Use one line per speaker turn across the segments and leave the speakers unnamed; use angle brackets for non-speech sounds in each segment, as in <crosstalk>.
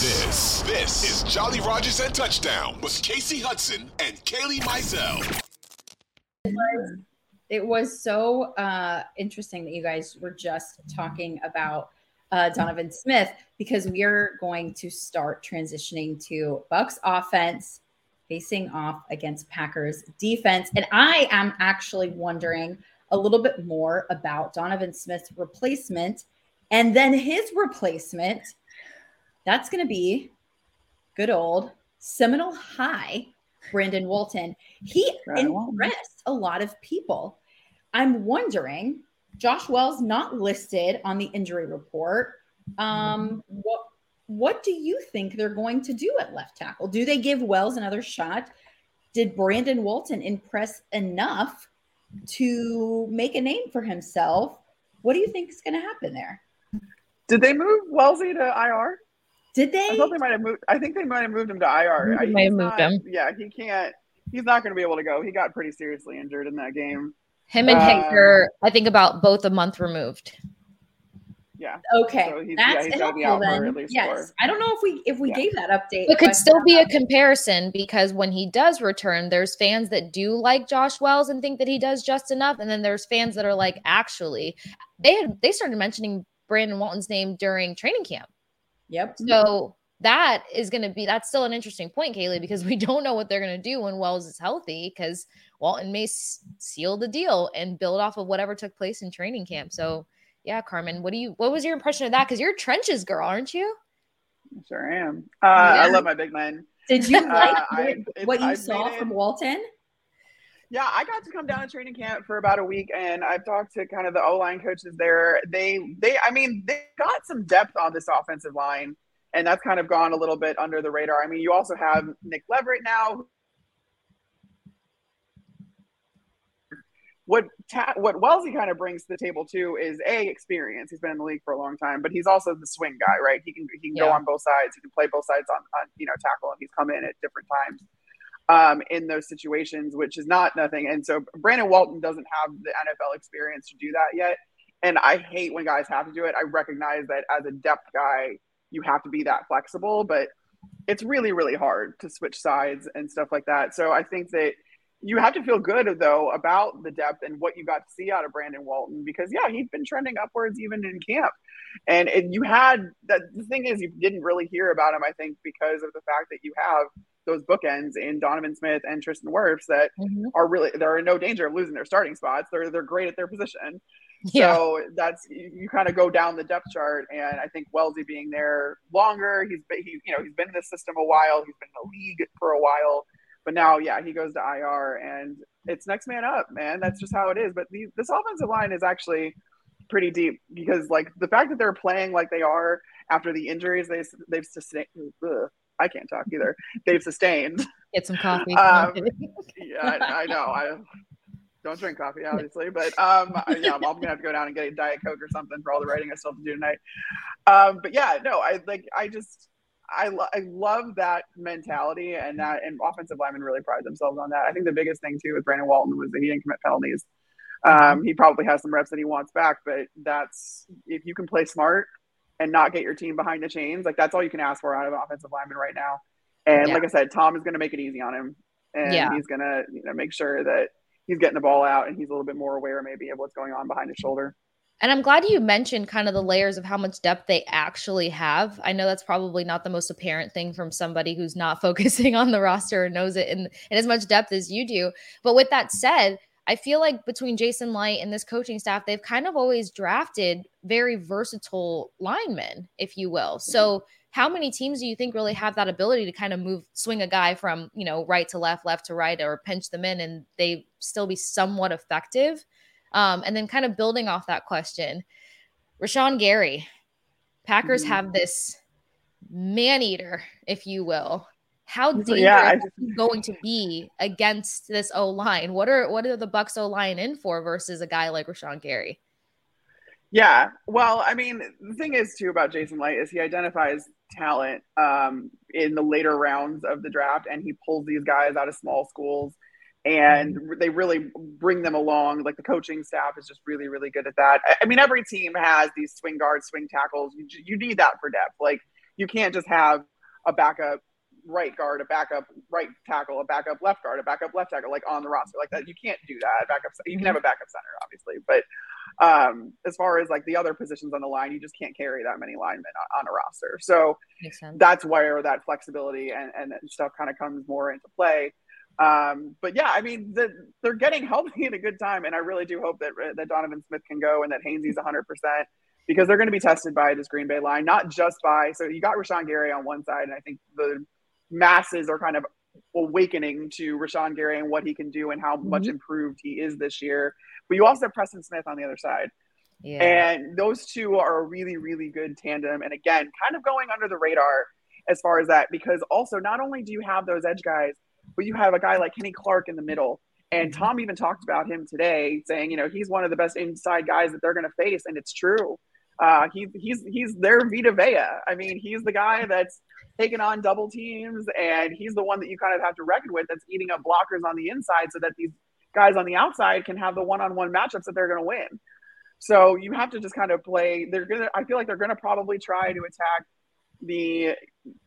This, this, is Jolly Rogers and Touchdown with Kasey Hudson and Kailey Mizell.
It was so uh, interesting that you guys were just talking about uh, Donovan Smith because we are going to start transitioning to Bucs offense facing off against Packers defense, and I am actually wondering a little bit more about Donovan Smith's replacement and then his replacement that's going to be good old Seminole High, Brandon Walton. He impressed a lot of people. I'm wondering, Josh Wells not listed on the injury report. Um, what what do you think they're going to do at left tackle? Do they give Wells another shot? Did Brandon Walton impress enough to make a name for himself? What do you think is going to happen there?
Did they move Wellesley to IR?
Did they?
I thought they might have moved. I think they might have moved him to IR.
They might have moved him.
Yeah, he can't. He's not going to be able to go. He got pretty seriously injured in that game.
Him and
Uh,
Hector, I think about both a month removed.
Yeah.
Okay,
So he's- yeah,
that's
he's gotta be
helpful then. yes,
four.
I don't know if we if we
Yeah.
gave that update.
It could still be a comparison because when he does return, there's fans that do like Josh Wells and think that he does just enough, and then there's fans that are like, actually, they had they started mentioning Brandon Walton's name during training camp.
Yep.
So that is going to be that's still an interesting point, Kailey, because we don't know what they're going to do when Wells is healthy because Walton may s- seal the deal and build off of whatever took place in training camp. So yeah, Carmen, what do you what was your impression of that? Because you're a trenches girl, aren't you?
I sure am. Uh, I love my big men.
Did you
Uh,
like
I-
what-
it's-
what you
I've
saw from
it-
Walton?
Yeah, I got to come down to training camp for about a week, and I've talked to kind of the O line coaches there. They, they, I mean, they got some depth on this offensive line, and that's kind of gone a little bit under the radar. I mean, you also have Nick Leverett now. What ta- what Wellesley kind of brings to the table too is a experience. He's been in the league for a long time, but he's also the swing guy, right? He can he can go on both sides. He can play both sides on, on you know tackle, and he's come in at different times um, in those situations, which is not nothing. And so Brandon Walton doesn't have the NFL experience to do that yet. And I hate when guys have to do it. I recognize that as a depth guy, you have to be that flexible, but it's really, really hard to switch sides and stuff like that. So I think that you have to feel good though about the depth and what you got to see out of Brandon Walton because yeah, he's been trending upwards even in camp. And, and you had that the thing is you didn't really hear about him, I think, because of the fact that you have those bookends in Donovan Smith and Tristan Wirfs that
Mhm.
are really they're in no danger of losing their starting spots. They're they're great at their position.
Yeah.
So that's you, you kind of go down the depth chart, and I think Wellesley being there longer, he's been, he you know he's been in the system a while, he's been in the league for a while, but now yeah he goes to IR, and it's next man up, man. That's just how it is. But the, this offensive line is actually pretty deep because like the fact that they're playing like they are after the injuries they they've sustained. Ugh, I can't talk either. They've sustained.
Get some coffee. <laughs>
Um, <laughs> yeah, I, I know. I don't drink coffee, obviously, but um, yeah, I'm gonna have to go down and get a diet coke or something for all the writing I still have to do tonight. Um, but yeah, no, I like. I just, I, lo- I love that mentality and that, and offensive linemen really pride themselves on that. I think the biggest thing too with Brandon Walton was that he didn't commit penalties. Um, he probably has some reps that he wants back, but that's if you can play smart and not get your team behind the chains, like that's all you can ask for out of an offensive lineman right now. And
Yeah.
like I said, Tom is going to make it easy on him, and
Yeah.
he's going to you know make sure that he's getting the ball out and he's a little bit more aware maybe of what's going on behind his shoulder.
And I'm glad you mentioned kind of the layers of how much depth they actually have. I know that's probably not the most apparent thing from somebody who's not <laughs> focusing on the roster or knows it in, in as much depth as you do. But with that said, I feel like between Jason Licht and this coaching staff, they've kind of always drafted very versatile linemen, if you will. So, mm-hmm. how many teams do you think really have that ability to kind of move, swing a guy from, you know, right to left, left to right, or pinch them in and they still be somewhat effective? Um, and then kind of building off that question, Rashan Gary, Packers mm-hmm. have this man eater, if you will, how dangerous yeah, just, is going to be against this O line? What are what are the Bucs O line in for versus a guy like Rashan Gary?
Yeah, well, I mean, the thing is too about Jason Licht is he identifies talent um, in the later rounds of the draft, and he pulls these guys out of small schools, and mm-hmm. they really bring them along. Like the coaching staff is just really, really good at that. I mean, every team has these swing guards, swing tackles. You, you need that for depth. Like you can't just have a backup right guard, a backup right tackle, a backup left guard, a backup left tackle, like on the roster like that. You can't do that. Backup, you can have a backup center, obviously, but um, as far as like the other positions on the line, you just can't carry that many linemen on, a roster. So that's where that flexibility and, and stuff kind of comes more into play. Um, but yeah, I mean, the, they're getting healthy at a good time, and I really do hope that that Donovan Smith can go and that Hainsey's 100 percent because they're going to be tested by this Green Bay line, not just by. So you got Rashan Gary on one side, and I think the masses are kind of awakening to Rashan Gary and what he can do and how mm-hmm. much improved he is this year. But you also have Preston Smith on the other side. Yeah. And those two are a really, really good tandem. And again, kind of going under the radar as far as that, because also not only do you have those edge guys, but you have a guy like Kenny Clark in the middle. And mm-hmm. Tom even talked about him today, saying, you know, he's one of the best inside guys that they're going to face. And it's true. Uh, he, he's he's their Vita Vea. I mean, he's the guy that's taking on double teams, and he's the one that you kind of have to reckon with that's eating up blockers on the inside so that these guys on the outside can have the one-on-one matchups that they're going to win. So you have to just kind of play. They're gonna. I feel like they're gonna probably try to attack the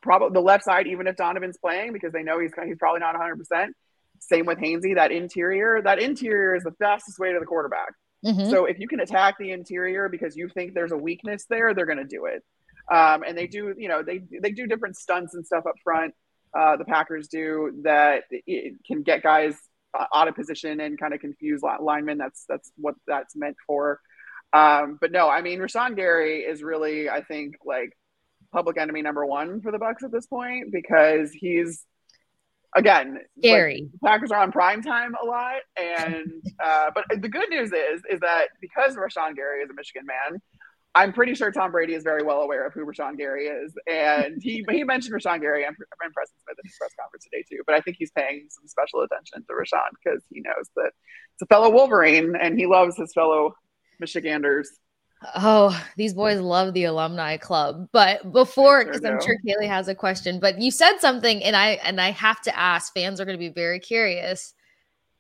probably the left side, even if Donovan's playing, because they know he's he's probably not 100. percent Same with Hainsey. That interior, that interior is the fastest way to the quarterback. Mm-hmm. So if you can attack the interior because you think there's a weakness there, they're going to do it. Um, and they do, you know, they they do different stunts and stuff up front. Uh, the Packers do that can get guys out of position and kind of confuse linemen. That's that's what that's meant for. Um, but no, I mean, Rashan Gary is really, I think, like public enemy number one for the Bucs at this point because he's again,
scary.
Like, Packers are on prime time a lot, and uh, but the good news is is that because Rashan Gary is a Michigan man, I'm pretty sure Tom Brady is very well aware of who Rashan Gary is, and he <laughs> he mentioned Rashan Gary and, and Preston Smith in his press conference today too. But I think he's paying some special attention to Rashan because he knows that it's a fellow Wolverine and he loves his fellow Michiganders.
Oh, these boys love the alumni club. But before, because sure I'm sure Kailey has a question, but you said something, and I and I have to ask. Fans are going to be very curious.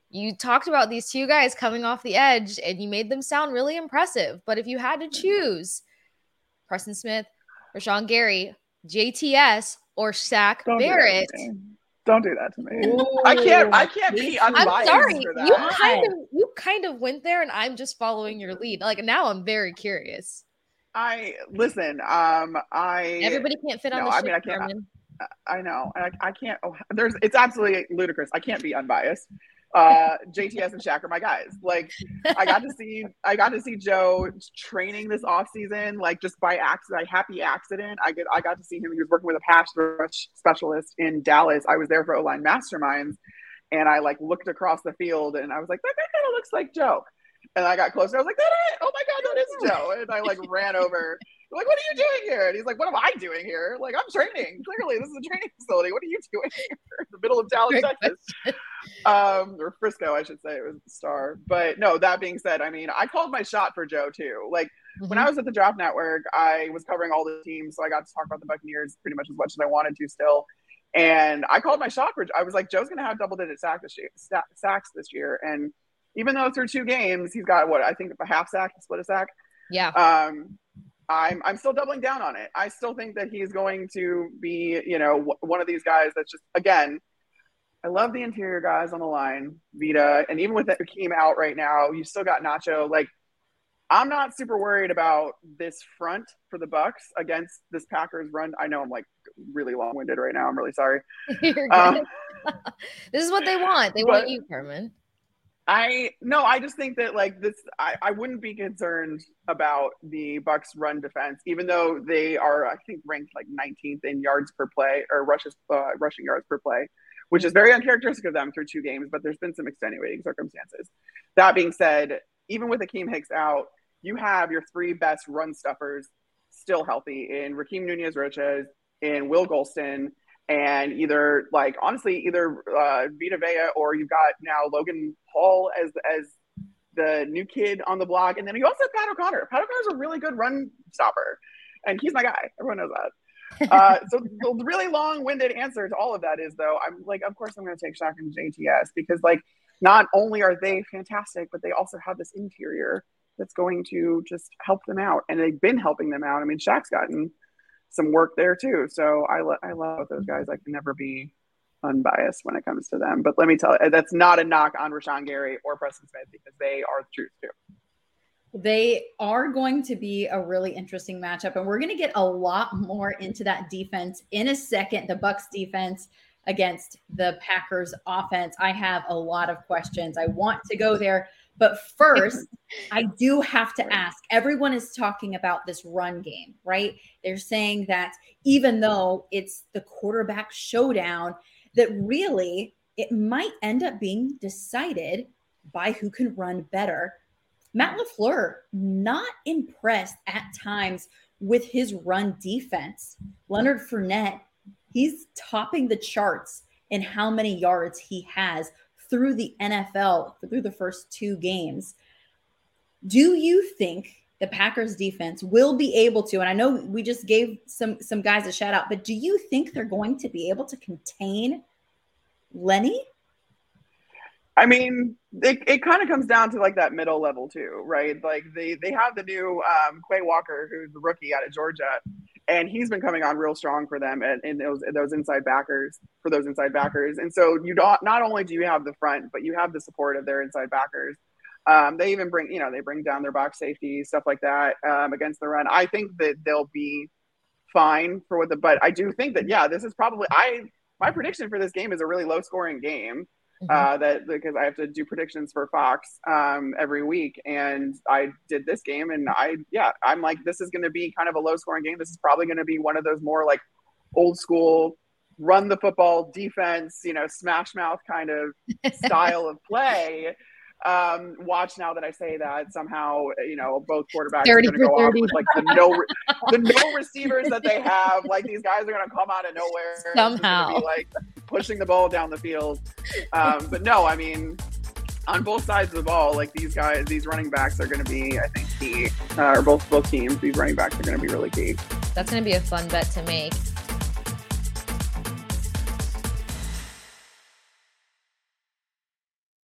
You talked about these two guys coming off the edge, and you made them sound really impressive. But if you had to choose, Preston Smith, Rashan Gary, JTS, or Shaq Don't Barrett.
Don't do that to me. Ooh, I can't. I can't be unbiased. I'm sorry.
You kind of you kind of went there, and I'm just following your lead. Like now, I'm very curious.
I listen. Um, I
everybody can't fit on no, the. I mean, I can't.
I, I know. I, I can't. Oh, there's. It's absolutely ludicrous. I can't be unbiased uh, JTS and Shaq are my guys. Like I got to see I got to see Joe training this off season, like just by accident, happy accident. I get I got to see him. He was working with a pass rush specialist in Dallas. I was there for O line masterminds, and I like looked across the field and I was like, that guy kind of looks like Joe. And I got closer. I was like, that is, oh my god, that is Joe. And I like ran over like, what are you doing here? And he's like, what am I doing here? Like, I'm training. Clearly, this is a training facility. What are you doing here the middle of Dallas, Texas? <laughs> um, or Frisco, I should say. It was the star. But no, that being said, I mean, I called my shot for Joe too. Like, mm-hmm. when I was at the Draft Network, I was covering all the teams. So I got to talk about the Buccaneers pretty much as much as I wanted to still. And I called my shot for, I was like, Joe's going to have double digit sack this year, sacks this year. And even though through two games, he's got what I think a half sack, split a sack.
Yeah.
Um, I'm I'm still doubling down on it. I still think that he's going to be, you know, w- one of these guys that's just again. I love the interior guys on the line, Vita, and even with Akiem out right now, you still got Nacho. Like, I'm not super worried about this front for the Bucs against this Packers run. I know I'm like really long winded right now. I'm really sorry. <laughs>
Um, <laughs> this is what they want. They want you, Carmen.
I no, I just think that like this, I, I wouldn't be concerned about the Bucs run defense, even though they are, I think, ranked like 19th in yards per play or rushes, uh, rushing yards per play, which is very uncharacteristic of them through two games. But there's been some extenuating circumstances. That being said, even with Akiem Hicks out, you have your three best run stuffers still healthy in Rakeem Nunez Roches, in Will Gholston, and either like honestly, either uh, Vita Vea or you've got now Logan Hall as as the new kid on the block, and then you also have Pat O'Connor. Pat O'Connor's a really good run stopper, and he's my guy. Everyone knows that. Uh, <laughs> so the really long-winded answer to all of that is though I'm like, of course I'm going to take Shaq and JTS because like not only are they fantastic, but they also have this interior that's going to just help them out, and they've been helping them out. I mean, Shaq's gotten some work there too, so I lo- I love those guys. I can never be unbiased when it comes to them. But let me tell you, that's not a knock on Rashan Gary or Preston Smith because they are the truth too.
They are going to be a really interesting matchup, and we're going to get a lot more into that defense in a second. The Bucs defense against the Packers offense. I have a lot of questions. I want to go there, but first, <laughs> I do have to ask. Everyone is talking about this run game, right? They're saying that even though it's the quarterback showdown, that really it might end up being decided by who can run better. Matt LaFleur, not impressed at times with his run defense. Leonard Fournette, he's topping the charts in how many yards he has through the NFL through the first two games. Do you think the Packers defense will be able to and I know we just gave some some guys a shout out but do you think they're going to be able to contain Lenny?
I mean, it, it kind of comes down to like that middle level too, right? Like they they have the new um, Quay Walker, who's the rookie out of Georgia, and he's been coming on real strong for them and in those those inside backers for those inside backers. And so you don't not only do you have the front, but you have the support of their inside backers. Um, they even bring you know they bring down their box safety stuff like that um, against the run. I think that they'll be fine for what the but I do think that yeah this is probably I my prediction for this game is a really low scoring game. Mm-hmm. Uh, that because I have to do predictions for Fox um, every week, and I did this game, and I yeah, I'm like this is going to be kind of a low scoring game. This is probably going to be one of those more like old school run the football defense, you know, smash mouth kind of <laughs> style of play. Um, watch now that I say that somehow, you know, both quarterbacks are going to go 30. off with like the no, the no receivers that they have. Like these guys are going to come out of nowhere
somehow,
like pushing the ball down the field. Um, but no, I mean, on both sides of the ball, like these guys, these running backs are going to be, I think, key. Uh, or both both teams, these running backs are going to be really key.
That's going to be a fun bet to make.